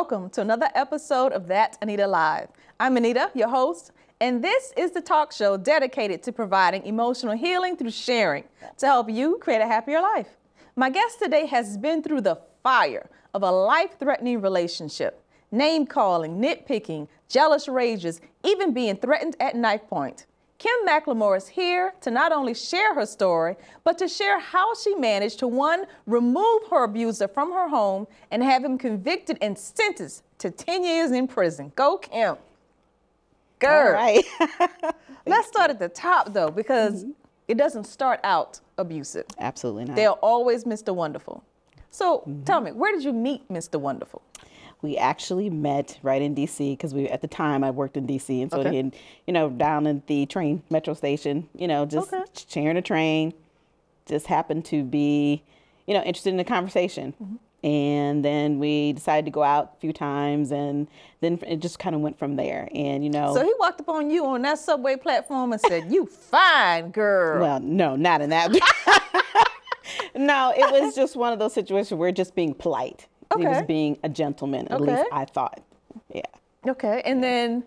welcome to another episode of That Anita Live. I'm Anita, your host, and this is the talk show dedicated to providing emotional healing through sharing to help you create a happier life. My guest today has been through the fire of a life threatening relationship, name calling, nitpicking, jealous rages, even being threatened at knife point. Kim McLemore is here to not only share her story, but to share how she managed to one, remove her abuser from her home and have him convicted and sentenced to 10 years in prison. Go, Kim. Girl. All right. Let's start at the top though, because mm-hmm. it doesn't start out abusive. Absolutely not. They're always Mr. Wonderful. So mm-hmm. tell me, where did you meet Mr. Wonderful? We actually met right in DC because we at the time I worked in DC, and so okay. then you know down in the train metro station, you know, just okay. sharing a train, just happened to be, you know, interested in the conversation. Mm-hmm. And then we decided to go out a few times, and then it just kind of went from there. And you know, so he walked up on you on that subway platform and said, "You fine girl." Well, no, not in that. no, it was just one of those situations where just being polite. Okay. He was being a gentleman, at okay. least I thought. Yeah. Okay. And then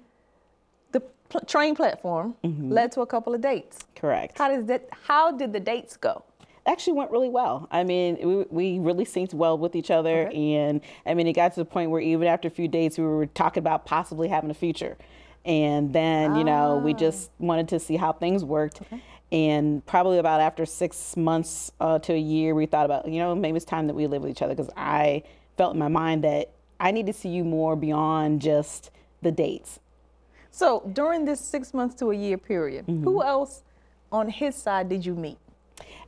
the pl- train platform mm-hmm. led to a couple of dates. Correct. How did that how did the dates go? actually went really well. I mean, we, we really synced well with each other. Okay. And I mean, it got to the point where even after a few dates, we were talking about possibly having a future. And then, ah. you know, we ah. just wanted to see how things worked. Okay. And probably about after six months uh, to a year, we thought about, you know, maybe it's time that we live with each other because I felt in my mind that I need to see you more beyond just the dates. So during this six months to a year period, mm-hmm. who else on his side did you meet?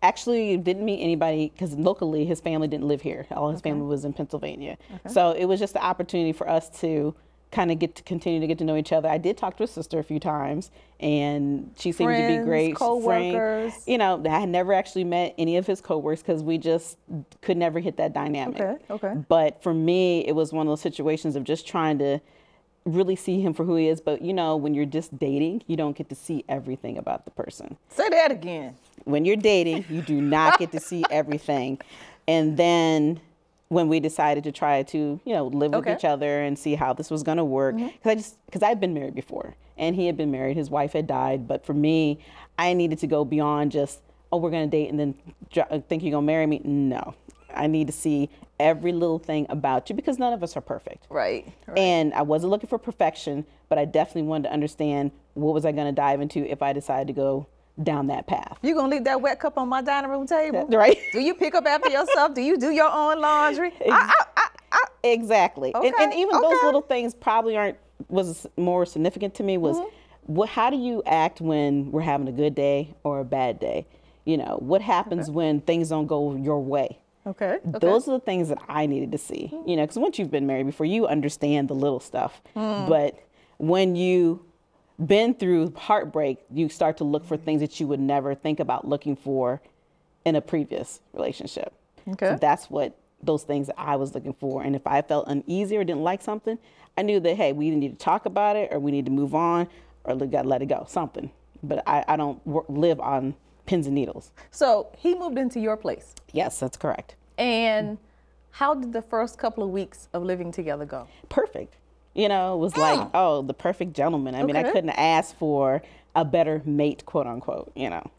Actually, didn't meet anybody because locally his family didn't live here. All his okay. family was in Pennsylvania. Okay. So it was just the opportunity for us to kind of get to continue to get to know each other. I did talk to his sister a few times, and she seemed Friends, to be great. Co-workers. Frank, you know, I had never actually met any of his coworkers because we just could never hit that dynamic. Okay. Okay. But for me, it was one of those situations of just trying to really see him for who he is. But you know, when you're just dating, you don't get to see everything about the person. Say that again. When you're dating, you do not get to see everything, and then when we decided to try to, you know, live okay. with each other and see how this was going to work. Because mm-hmm. I just, because I'd been married before and he had been married, his wife had died. But for me, I needed to go beyond just, oh, we're going to date and then uh, think you're going to marry me. No, I need to see every little thing about you because none of us are perfect. Right. right. And I wasn't looking for perfection, but I definitely wanted to understand what was I going to dive into if I decided to go down that path. You gonna leave that wet cup on my dining room table, right? Do you pick up after yourself? Do you do your own laundry? I, I, I, exactly. Okay. And, and, even okay. those little things probably aren't was more significant to me was mm-hmm. what how do you act when we're having a good day or a bad day? You know, what happens okay. when things don't go your way? Okay. Those are the things that I needed to see. Mm-hmm. You know, because once you've been married before, you understand the little stuff. Mm. But when you been through heartbreak, you start to look for things that you would never think about looking for in a previous relationship. Okay. So that's what those things that I was looking for. And if I felt uneasy or didn't like something, I knew that, hey, we either need to talk about it or we need to move on or we got to let it go, something. But I, I don't work, live on pins and needles. So he moved into your place? Yes, that's correct. And how did the first couple of weeks of living together go? Perfect you know, was like, mm. oh, the perfect gentleman. I mean, I couldn't ask for a better mate, quote unquote, you know.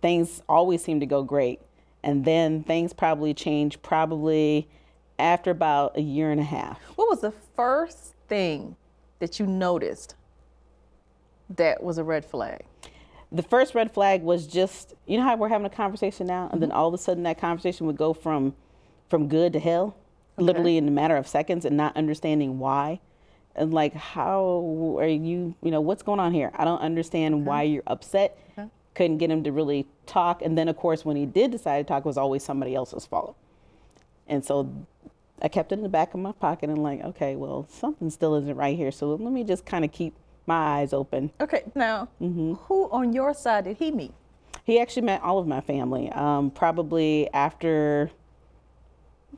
Things always seem to go great. And then things probably changed probably after about a year and a half. What was the first thing that you noticed that was a red flag? The first red flag was just, you know how we're having a conversation now, and mm-hmm. then all of a sudden that conversation would go from from good to hell, okay. literally in a matter of seconds, and not understanding why and like how are you you know what's going on here? I don't understand why you're upset. Couldn't get him to really talk. And then of course when he did decide to talk it was always somebody else's fault. And so i kept it in the back of my pocket and like okay well something still isn't right here. So let me just kind of keep my eyes open. Okay now mm-hmm. who on your side did he meet? He actually met all of my family um, probably after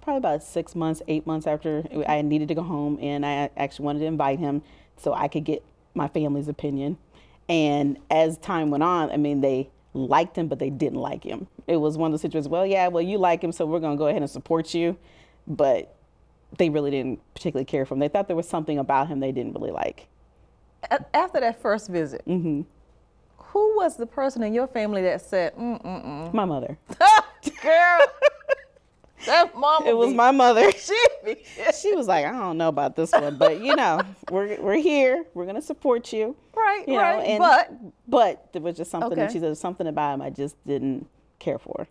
probably about six months, eight months after I needed to go home, and I actually wanted to invite him so I could get my family's opinion. And as time went on, I mean, they liked him, but they didn't like him. It was one of those situations. Well, yeah, well, you like him, so we're gonna go ahead and support you, but they really didn't particularly care for him. They thought there was something about him they didn't really like. After that first visit, Mm-hmm. who was the person in your family that said, mm mm mm? My mother. Girl, that mama. It was be- my mother. She she was like, I don't know about this one, but you know, we're we're here. We're gonna support you. Right, You know, right. and but but there was just something that she said something about him I just didn't care for.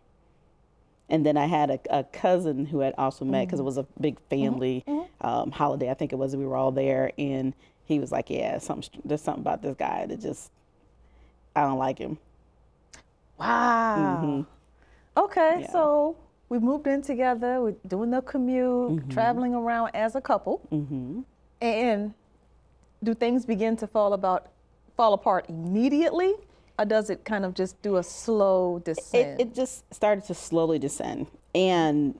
And then I had a, a cousin who had also met because it was a big family um, holiday. I think it was. We were all there, and he was like, "Yeah, something. There's something about this guy that just I don't like him." wow. Okay, Mm-hmm. Yeah. so we moved in together. We're doing the commute, traveling around as a couple. Mm-hmm. And do things begin to fall about fall apart immediately, or does it kind of just do a slow it, descent? it just started to slowly descend. And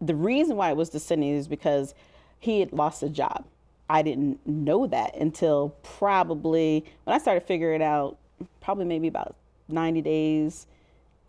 the reason why it was descending is because he had lost a job. I didn't know that until probably when I started figuring it out, probably maybe about 90 days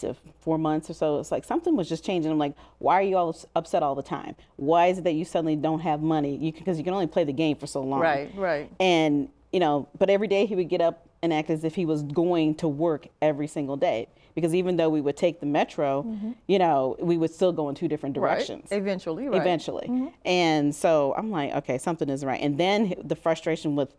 to four months or so. It's like something was just changing. I'm like, why are you all upset all the time? Why is it that you suddenly don't have money? You because you can only play the game for so long. right, right. And, you know, but every day he would get up and act as if he was going to work every single day. Because even though we would take the metro, mm-hmm. you know, we would still go in two different directions. Right. Eventually, right. Eventually. Mm-hmm. And so I'm like, okay, something isn't right. And then the frustration with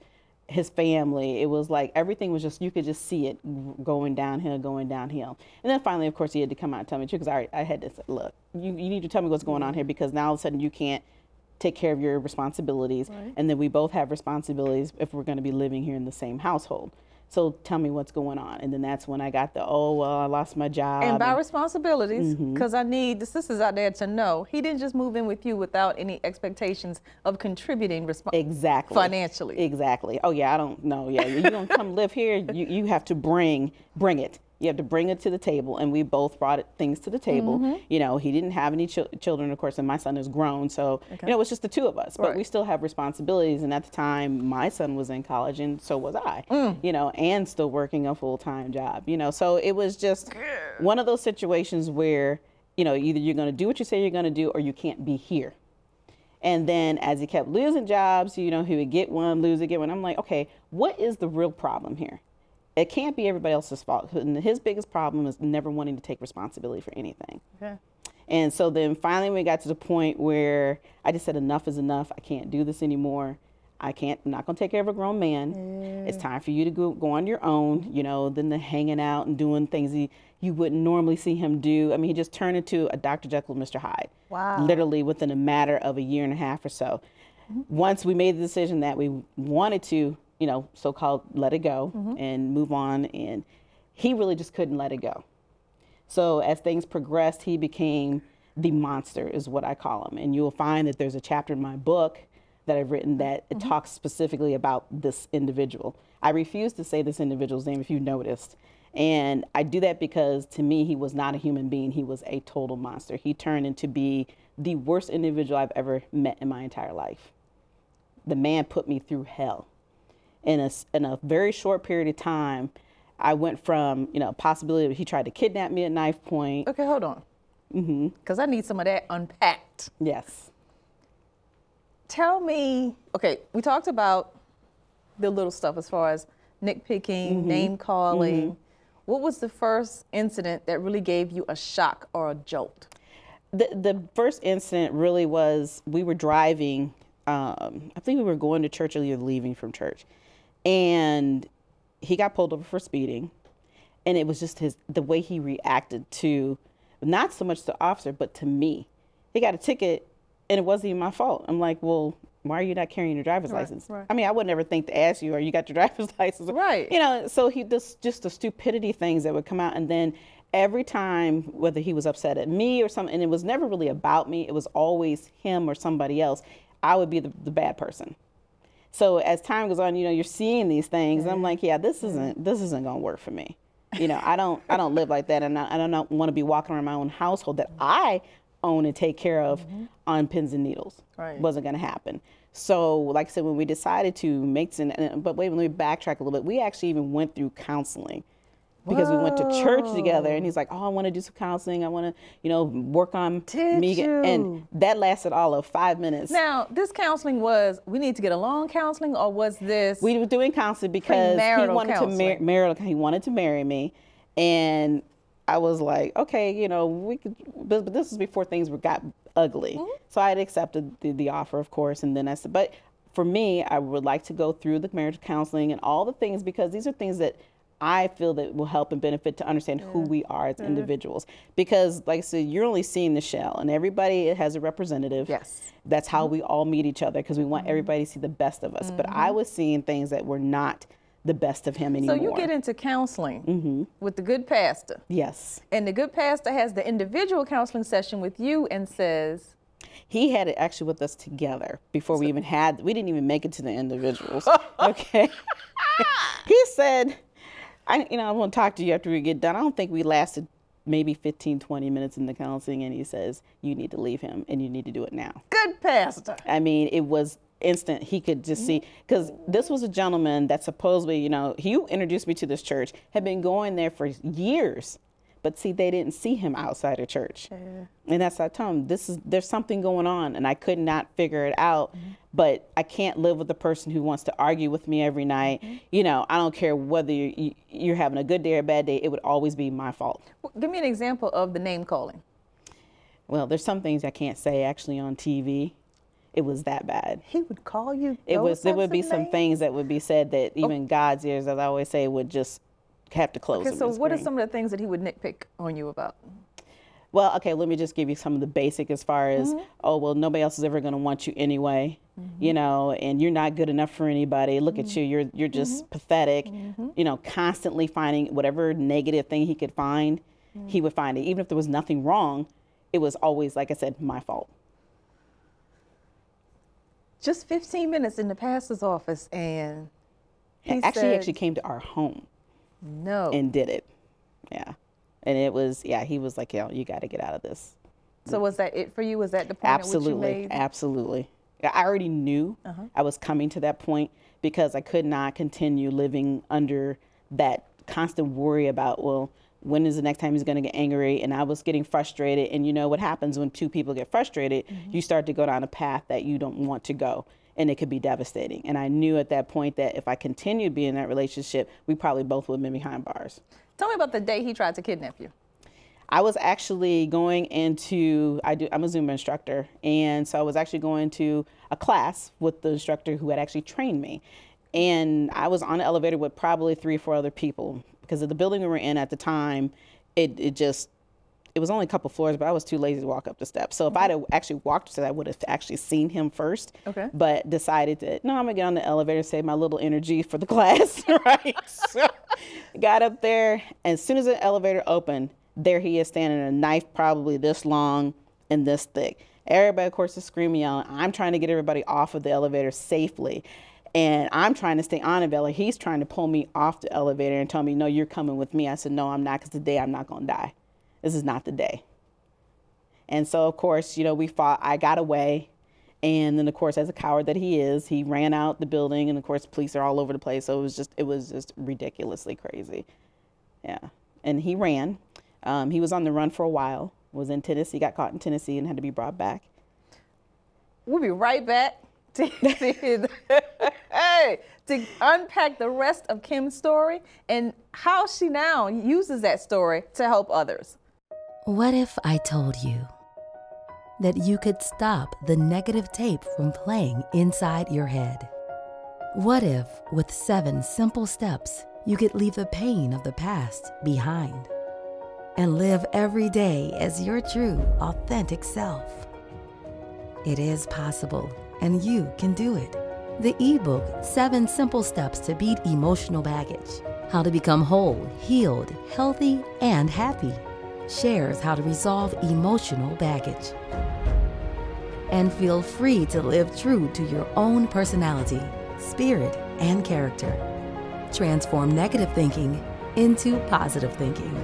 his family, it was like everything was just, you could just see it going downhill, going downhill. And then finally, of course, he had to come out and tell me too, because I, I had to say, look, you, you need to tell me what's going on mm-hmm. here because now all of a sudden you can't take care of your responsibilities. right. And then we both have responsibilities if we're going to be living here in the same household. So tell me what's going on. And then that's when I got the, oh, well, I lost my job. And by and- responsibilities, Mm-hmm. because I need the sisters out there to know he didn't just move in with you without any expectations of contributing resp- Exactly. financially. Exactly. Oh yeah, I don't know. Yeah, you don't come live here. You you have to bring bring it. You have to bring it to the table, and we both brought it, things to the table. Mm-hmm. You know, he didn't have any chil- children, of course, and my son is grown, so you know it's just the two of us. But Right. we still have responsibilities, and at the time, my son was in college, and so was I. Mm. You know, and still working a full time job. You know, so it was just one of those situations where you know either you're going to do what you say you're going to do, or you can't be here. And then as he kept losing jobs, you know, he would get one, lose it, get one. I'm like, okay, what is the real problem here? It can't be everybody else's fault. And his biggest problem is never wanting to take responsibility for anything. Okay. And so then finally we got to the point where I just said enough is enough. I can't do this anymore. I can't I'm not gonna take care of a grown man. It's time for you to go go on your own, you know, than the hanging out and doing things he, you wouldn't normally see him do. I mean, he just turned into a Dr. Jekyll, Mr. Hyde. Wow. Literally within a matter of a year and a half or so. Mm-hmm. Once we made the decision that we wanted to, you know, so called let it go mm-hmm. and move on and he really just couldn't let it go. So as things progressed, he became the monster, is what I call him. And you'll find that there's a chapter in my book that I've written that it mm-hmm. talks specifically about this individual. I refuse to say this individual's name if you noticed. And I do that because to me, he was not a human being. He was a total monster. He turned into be the worst individual I've ever met in my entire life. The man put me through hell in a, in a very short period of time, I went from, you know, possibility that he tried to kidnap me at knife point. Okay, hold on. Mm-hmm. Because I need some of that unpacked. Yes. Tell me, okay, we talked about the little stuff as far as nitpicking, Mm-hmm. name calling. What was the first incident that really gave you a shock or a jolt? The, the first incident really was we were driving, um, I think we were going to church or we were leaving from church. And he got pulled over for speeding. And it was just his the way he reacted to not so much the officer, but to me. He got a ticket and it wasn't even my fault. I'm like, well, why are you not carrying your driver's Right, license? right. I mean, I would never think to ask you, or you got your driver's license? Right. You know, so he just just the stupidity things that would come out and then every time whether he was upset at me or something and it was never really about me, it was always him or somebody else. I would be the, the bad person. So as time goes on, you know, you're seeing these things. I'm mm-hmm. like, yeah, this mm-hmm. isn't this isn't gonna work for me. You know, I don't I don't live like that, and I, I don't want to be walking around my own household that I own and take care of mm-hmm. on pins and needles. Right. Wasn't gonna happen. So, like I said, when we decided to make and- but wait, let me backtrack a little bit. We actually even went through counseling because we went to church together and he's like oh i want to do some counseling i want to you know work on Did me you? and that lasted all of five minutes Now, this counseling was we need to get along counseling, or was this? we were doing counseling because he wanted to counseling. marry marital he wanted to marry me and i was like okay you know we could but, but this was before things were got ugly Mm-hmm. so i had accepted the, the offer of course and then i said but for me i would like to go through the marriage counseling and all the things because these are things that I feel that will help and benefit to understand who we are as individuals. Because, like I said, you're only seeing the shell, and everybody has a representative. Yes. That's how mm-hmm. we all meet each other because we want mm-hmm. everybody to see the best of us. But I mm-hmm. was seeing things that were not the best of him anymore. so you get into counseling Mm-hmm. with the good pastor, yes. and the good pastor has the individual counseling session with you and says, He had it actually with us together before we even had, we didn't even make it to the individuals. okay. he said, I, you know, I want to talk to you after we get done. I don't think we lasted maybe 15, 20 minutes in the counseling. And he says, you need to leave him and you need to do it now. "Good pastor." I mean, it was instant. He could just see because this was a gentleman that supposedly, you know, he introduced me to this church, had been going there for years, but see, they didn't see him outside of church, and that's how I told him this is there's something going on, and I could not figure it out. Mm-hmm. But I can't live with the person who wants to argue with me every night. Mm-hmm. You know, I don't care whether you're, you're having a good day or a bad day. It would always be my fault. Well, Give me an example of the name calling. Well, there's some things I can't say actually on TV. It was that bad. He would call you. it was there would be some names? things that would be said that oh. even God's ears, as I always say, would just have to close. Okay, so what are some of the things that he would nitpick on you about? Well, okay, let me just give you some of the basic as far as Mm-hmm. oh well, nobody else is ever going to want you anyway, you know, and you're not good enough for anybody. Look Mm-hmm. at you, you're you're just pathetic. You know, constantly finding whatever negative thing he could find, Mm. he would find it. Even if there was nothing wrong, it was always like I said, my fault. Just 15 minutes in the pastor's office, and he actually, said, actually came to our home. No. and did it. Yeah. And it was, yeah, he was like, yo, you got to get out of this. so was that it for you? Was that the point at which you Absolutely. made? Uh-huh. Absolutely. I already knew I was coming to that point because I could not continue living under that constant worry about, well, when is the next time he's going to get angry? And I was getting frustrated. And you know what happens when two people get frustrated? Mm-hmm. You start to go down a path that you don't want to go. And it could be devastating. And I knew at that point that if I continued being in that relationship, we probably both would have been behind bars. Tell me about the day he tried to kidnap you. I was actually going into I do I'm a Zumba instructor, and so I was actually going to a class with the instructor who had actually trained me, and I was on the elevator with probably three or four other people because of the building we were in at the time. It it just it was only a couple floors, but I was too lazy to walk up the steps. So if I'd have actually walked upstairs, I would have actually seen him first. Okay. But decided that no, I'm gonna get on the elevator, save my little energy for the class, right? so got up there, and as soon as the elevator opened, there he is standing, a knife probably this long and this thick. Everybody, of course, is screaming, yelling. I'm trying to get everybody off of the elevator safely. And I'm trying to stay on the elevator. He's trying to pull me off the elevator and tell me, no, you're coming with me. I said, no, I'm not, because today I'm not going to die. This is not the day. And so, of course, you know, we fought. I got away. And then, of course, as a coward that he is, he ran out the building. And, of course, police are all over the place. So it was just, it was just ridiculously crazy. Yeah. And he ran. Um, he was on the run for a while, was in Tennessee, got caught in Tennessee and had to be brought back. We'll be right back to, to, hey, to unpack the rest of Kim's story and how she now uses that story to help others. What if I told you that you could stop the negative tape from playing inside your head? What if, with seven simple steps, you could leave the pain of the past behind and live every day as your true, authentic self? It is possible, and you can do it. The ebook, Seven Simple Steps to Beat Emotional Baggage How to Become Whole, Healed, Healthy, and Happy, shares how to resolve emotional baggage. And feel free to live true to your own personality, spirit, and character. Transform negative thinking into positive thinking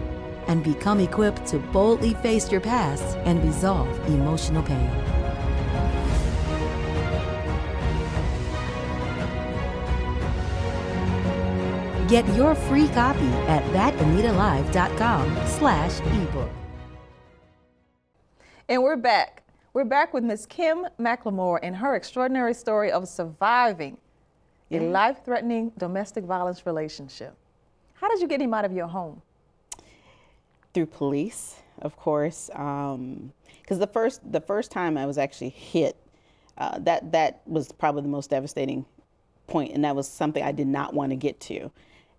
and become equipped to boldly face your past and resolve emotional pain. Get your free copy at thatanitalive.com slash ebook. And we're back. We're back with Miss Kim McLemore and her extraordinary story of surviving a life-threatening domestic violence relationship. How did you get him out of your home? through police, of course, because the first the first time I was actually hit, uh, that that was probably the most devastating point, and that was something I did not want to get to.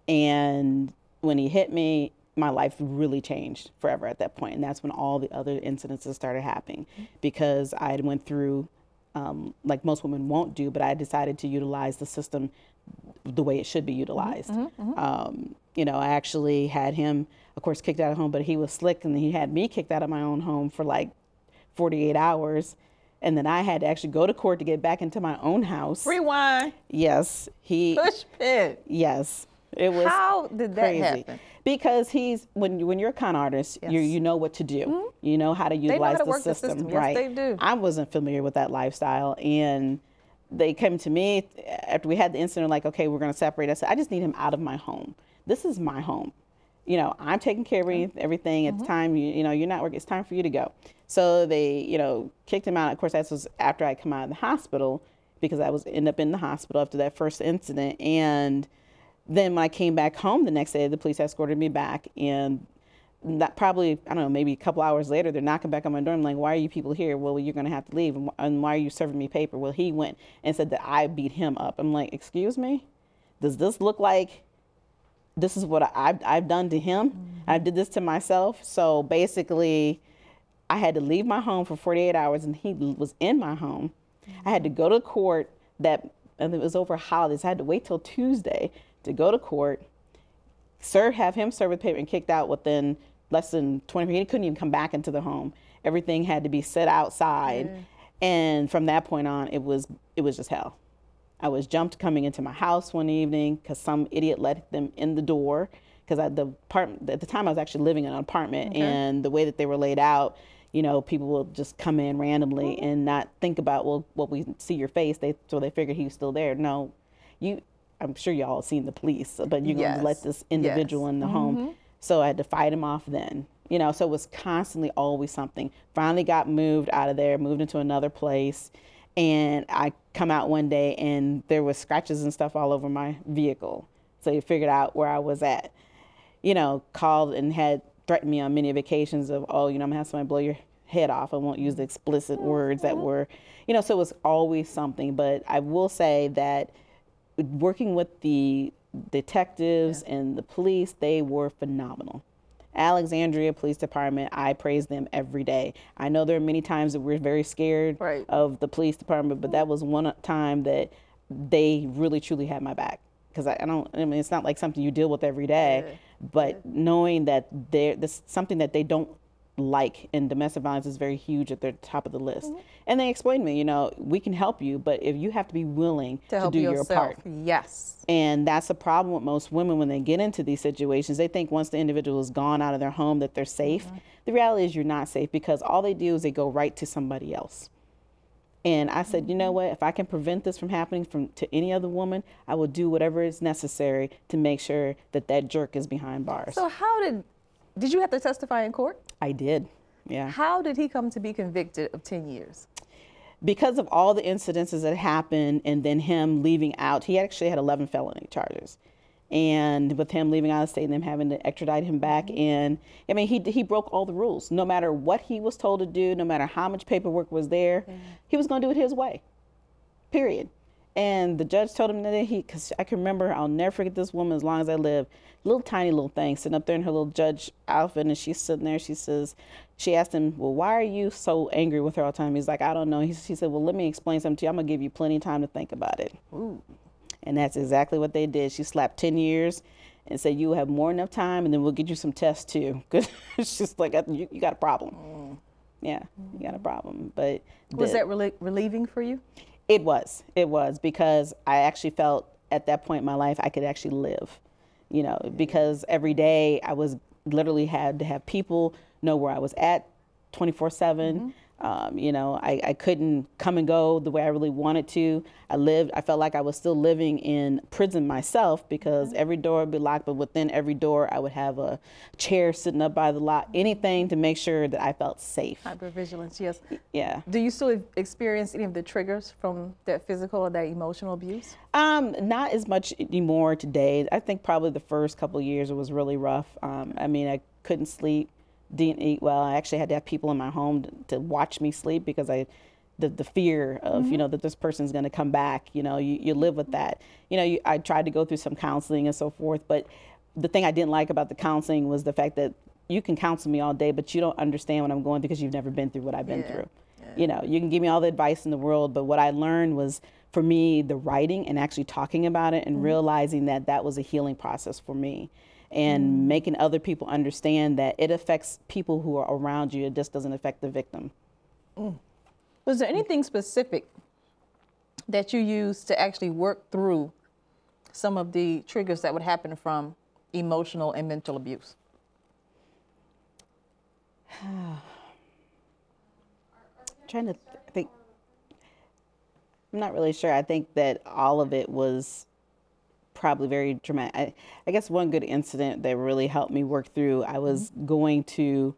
And when he hit me, my life really changed forever at that point, and that's when all the other incidences started happening, because I had went through. Um, like most women won't do, but I decided to utilize the system the way it should be utilized. Um, you know, I actually had him, of course, kicked out of home, but he was slick and he had me kicked out of my own home for like 48 hours. And then I had to actually go to court to get back into my own house. Rewind. Yes, he. Push pin. Yes, it was. How did that crazy. happen? Because he's when you when you're a con artist, you Yes. Mm-hmm. you know what to do. You know how to utilize how to the, work the system, system. Yes, right? they do. I wasn't familiar with that lifestyle, and they came to me after we had the incident. Like, okay, we're going to separate. I said, I just need him out of my home. This is my home. You know, I'm taking care of every- everything Mm-hmm. at the time. You, you know, you're not working. It's time for you to go. So they, you know, kicked him out. Of course, that was after I come out of the hospital because I was end up in the hospital after that first incident. And then when I came back home the next day, the police escorted me back, and that probably I don't know, maybe a couple hours later, they're knocking back on my door. I'm like, "Why are you people here?" Well, you're going to have to leave, and, why are you serving me paper? Well, he went and said that I beat him up. I'm like, "Excuse me, does this look like this is what I, I've I've done to him? Mm-hmm. I did this to myself." So basically, I had to leave my home for 48 hours, and he was in my home. I had to go to court. That and it was over holidays. I had to wait till Tuesday to go to court, serve, have him serve with paper, and kicked out within less than 20 minutes. He couldn't even come back into the home. Everything had to be set outside, mm. and from that point on, it was it was just hell. I was jumped coming into my house one evening because some idiot let them in the door. Because the apartment at the time I was actually living in an apartment, and the way that they were laid out, you know, people will just come in randomly oh. and not think about well, what we see your face. They so they figured he was still there. No, you. I'm sure y'all have seen the police, but you're Yes. gonna let this individual in the mm-hmm. home. So I had to fight him off then. You know, so it was constantly always something. Finally got moved out of there, moved into another place. And I come out one day and there was scratches and stuff all over my vehicle. So you figured out where I was at. You know, called and had threatened me on many occasions of, oh, you know, I'm gonna have somebody blow your head off. I won't use the explicit words that mm-hmm. were, you know, so it was always something. But I will say that working with the detectives and the police, they were phenomenal. Alexandria Police Department, I praise them every day. I know there are many times that we're very scared Right. of the police department, but that was one time that they really truly had my back. Because I, I don't, I mean, it's not like something you deal with every day, but knowing that they're, this something that they don't like in domestic violence is very huge at the top of the list. Mm-hmm. And they explained to me, you know, we can help you, but if you have to be willing To help do yourself. your part. Yes. And that's the problem with most women when they get into these situations. They think once the individual is gone out of their home that they're safe. The reality is you're not safe because all they do is they go right to somebody else. And I said, you know what? If I can prevent this from happening from to any other woman, I will do whatever is necessary to make sure that that jerk is behind bars. So how did did you have to testify in court? I did. Yeah. How did he come to be convicted of 10 years? because of all the incidences that happened and then him leaving out, he actually had 11 felony charges. And with him leaving out of state and them having to extradite him back mm-hmm. in, I mean, he, he broke all the rules. No matter what he was told to do, no matter how much paperwork was there, he was going to do it his way, period. And the judge told him that he, because I can remember, I'll never forget this woman as long as I live. Little tiny little thing sitting up there in her little judge outfit, and she's sitting there. She says, she asked him, Well, why are you so angry with her all the time? He's like, I don't know. He, she said, Well, let me explain something to you. I'm going to give you plenty of time to think about it. Ooh. And that's exactly what they did. She slapped 10 years and said, You have more enough time, and then we'll get you some tests too. Because it's just like, uh, you, you got a problem. Mm. Yeah, you got a problem. But Was the- that relie- relieving for you? It was. It was because I actually felt at that point in my life I could actually live. You know, because every day I was literally had to have people know where I was at 24 7. Mm-hmm. Um, you know, I, I couldn't come and go the way I really wanted to. I lived, I felt like I was still living in prison myself because mm-hmm. every door would be locked, but within every door, I would have a chair sitting up by the lock, anything to make sure that I felt safe. Hypervigilance, yes. Yeah. Do you still experience any of the triggers from that physical or that emotional abuse? Um, not as much anymore today. I think probably the first couple years it was really rough. Um, I mean, I couldn't sleep didn't eat well. I actually had to have people in my home to, to watch me sleep because I, the, the fear of, mm-hmm. you know, that this person's going to come back, you know, you, you live with that. You know, you, I tried to go through some counseling and so forth, but the thing I didn't like about the counseling was the fact that you can counsel me all day, but you don't understand what I'm going through because you've never been through what I've been yeah. through. Yeah. You know, you can give me all the advice in the world, but what I learned was for me, the writing and actually talking about it and mm-hmm. realizing that that was a healing process for me and mm. making other people understand that it affects people who are around you. It just doesn't affect the victim. Mm. Was there anything specific that you used to actually work through some of the triggers that would happen from emotional and mental abuse? trying to th- think. I'm not really sure. I think that all of it was probably very dramatic. I, I, guess one good incident that really helped me work through, I was mm-hmm. going to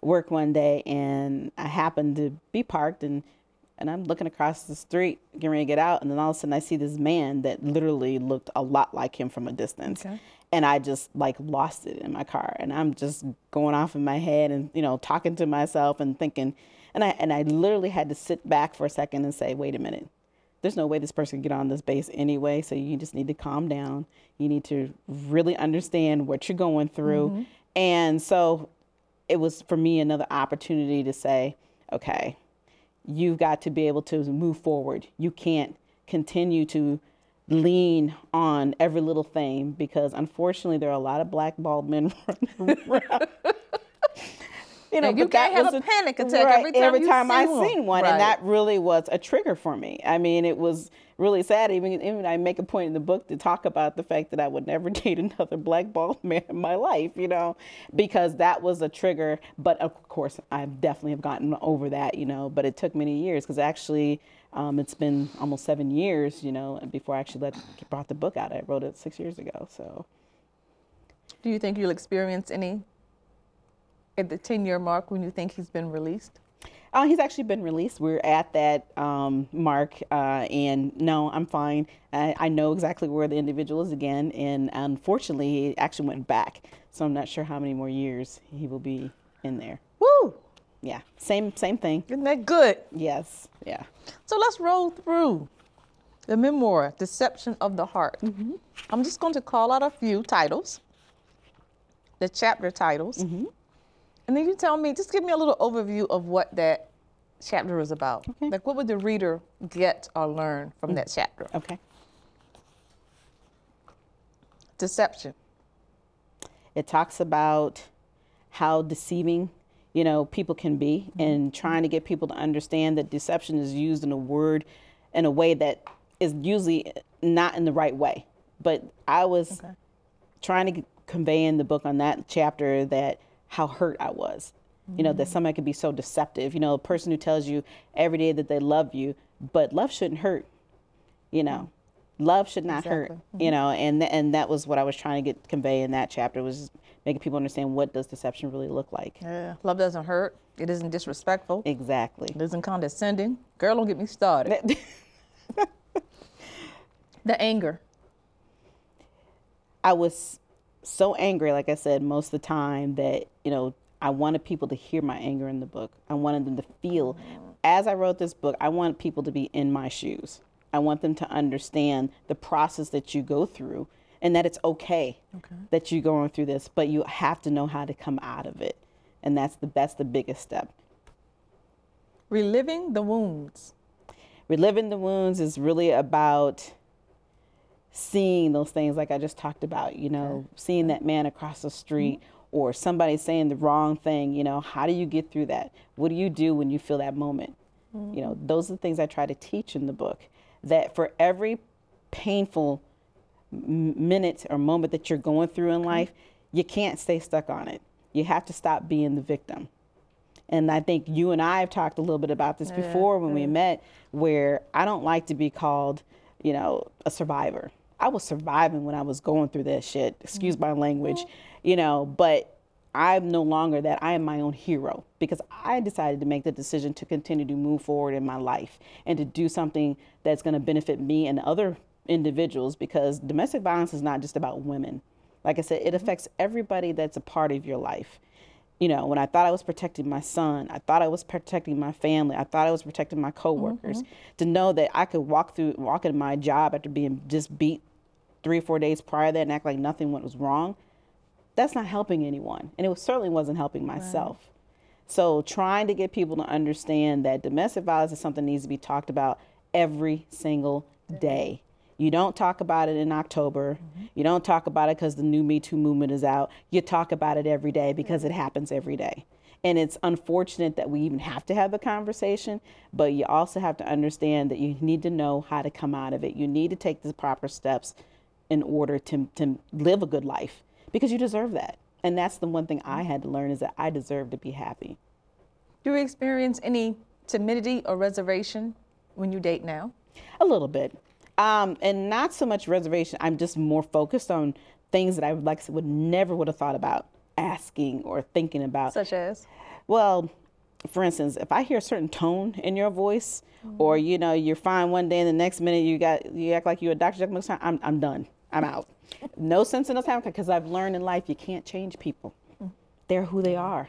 work one day and I happened to be parked and and I'm looking across the street, getting ready to get out, and then all of a sudden I see this man that literally looked a lot like him from a distance. Okay. And I just like lost it in my car. And I'm just going off in my head and, you know, talking to myself and thinking and I and I literally had to sit back for a second and say, wait a minute there's no way this person can get on this base anyway. So you just need to calm down. You need to really understand what you're going through. Mm-hmm. And so it was for me another opportunity to say, okay, you've got to be able to move forward. You can't continue to lean on every little thing because unfortunately there are a lot of blackballed men running around you know, you can't have a, a, panic attack right, every time, every time I one. seen one, right. and that really was a trigger for me. I mean, it was really sad. Even even I make a point in the book to talk about the fact that I would never date another black bald man in my life, you know, because that was a trigger. But of course, I definitely have gotten over that, you know. But it took many years because actually. Um, it's been almost seven years, you know, before I actually let, brought the book out. I wrote it six years ago. So, do you think you'll experience any at the 10 year mark when you think he's been released? Uh, he's actually been released. We're at that um, mark, uh, and no, I'm fine. I, I, know exactly where the individual is again, and unfortunately, he actually went back. So I'm not sure how many more years he will be in there. Woo! Yeah, same same thing. Isn't that good? Yes. Yeah. So let's roll through the memoir, "Deception of the Heart." Mm-hmm. I'm just going to call out a few titles, the chapter titles. Mm-hmm and then you tell me, just give me a little overview of what that chapter is about. Okay. Like, what would the reader get or learn from mm. that chapter? Okay. Deception. It talks about how deceiving, you know, people can be, mm-hmm. and trying to get people to understand that deception is used in a word, in a way that is usually not in the right way. But I was okay. trying to convey in the book on that chapter that how hurt I was. Mm-hmm. You know, that mm. somebody could be so deceptive. You know, a person who tells you every day that they love you, but love shouldn't hurt. You know, love should not exactly. hurt. Mm-hmm. You know, and th- and that was what I was trying to get convey in that chapter was making people understand what does deception really look like. Yeah, love doesn't hurt. It isn't disrespectful. Exactly. It isn't condescending. Girl, don't get me started. the anger. I was so angry, like I said, most of the time that, you know, I wanted people to hear my anger in the book. I wanted them to feel, as I wrote this book, I want people to be in my shoes. I want them to understand the process that you go through and that it's okay, okay. that you're going through this, but you have to know how to come out of it. And that's the, that's the biggest step. Reliving the wounds. Reliving the wounds is really about seeing those things like I just talked about, you know, seeing that man across the street mm-hmm. or somebody saying the wrong thing, you know, how do you get through that? What do you do when you feel that moment? Mm-hmm. You know, mm-hmm. those are the things I try to teach in the book that for every painful minute or moment that you're going through in life, you can't stay stuck on it. You have to stop being the victim And I think you and I have talked a little bit about this before when we met, where I don't like to be called, you know, a survivor. I was surviving when I was going through that shit. Excuse my mm-hmm. language, you know, but I'm no longer that. I am my own hero because I decided to make the decision to continue to move forward in my life and to do something that's going to benefit me and other individuals because domestic violence is not just about women. Like I said, it mm-hmm. affects everybody that's a part of your life. You know, when I thought I was protecting my son, I thought I was protecting my family, I thought I was protecting my coworkers. Mm-hmm. To know that I could walk through, walk in my job after being just beat three or four days prior to that and act like nothing went was wrong, that's not helping anyone. And it was, certainly wasn't helping myself. So trying to get people to understand that domestic violence is something that needs to be talked about every single day. You don't talk about it in October. Mm-hmm. You don't talk about it because the new Me Too movement is out. You talk about it every day because it happens every day. And it's unfortunate that we even have to have the conversation, but you also have to understand that you need to know how to come out of it. You need to take the proper steps in order to, to live a good life because you deserve that. And that's the one thing I had to learn is that I deserve to be happy. Do you experience any timidity or reservation when you date now? A little bit. Um, and not so much reservation. I'm just more focused on things that I would like would never would have thought about asking or thinking about. Such as? Well, for instance, if I hear a certain tone in your voice, or you know, you're fine one day and the next minute you got you act like you're a Dr. Jekyll and Mr. Hyde, I'm I'm done. I'm out. no sense in us having because I've learned in life you can't change people. They're who they are,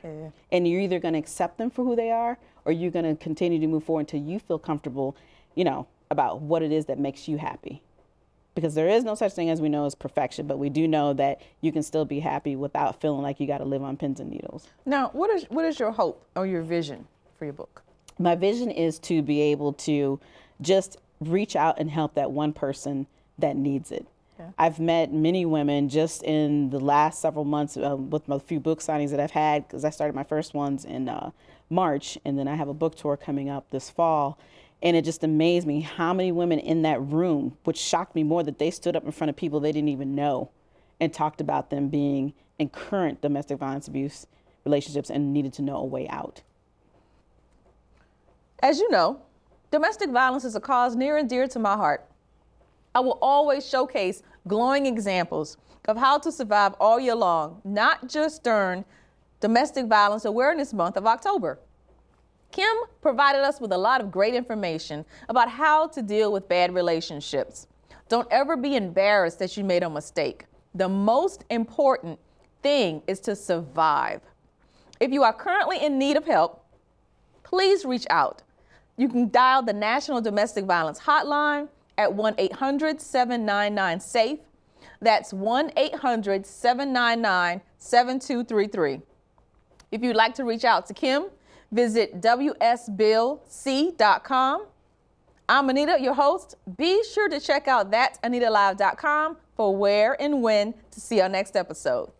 and you're either going to accept them for who they are, or you're going to continue to move forward until you feel comfortable, you know, about what it is that makes you happy. Because there is no such thing as we know as perfection, but we do know that you can still be happy without feeling like you got to live on pins and needles. Now, what is what is your hope or your vision for your book? my vision is to be able to just reach out and help that one person that needs it. I've met many women just in the last several months uh, with a few book signings that I've had because I started my first ones in uh, March and then I have a book tour coming up this fall. And it just amazed me how many women in that room, which shocked me more that they stood up in front of people they didn't even know and talked about them being in current domestic violence abuse relationships and needed to know a way out. As you know, domestic violence is a cause near and dear to my heart. I will always showcase glowing examples of how to survive all year long, not just during Domestic Violence Awareness Month of October. Kim provided us with a lot of great information about how to deal with bad relationships. Don't ever be embarrassed that you made a mistake. The most important thing is to survive. If you are currently in need of help, please reach out. You can dial the National Domestic Violence Hotline at 1 800 799 SAFE. That's 1 800 799 7233. If you'd like to reach out to Kim, visit WSBillC.com. I'm Anita, your host. Be sure to check out thatanitalive.com for where and when to see our next episode.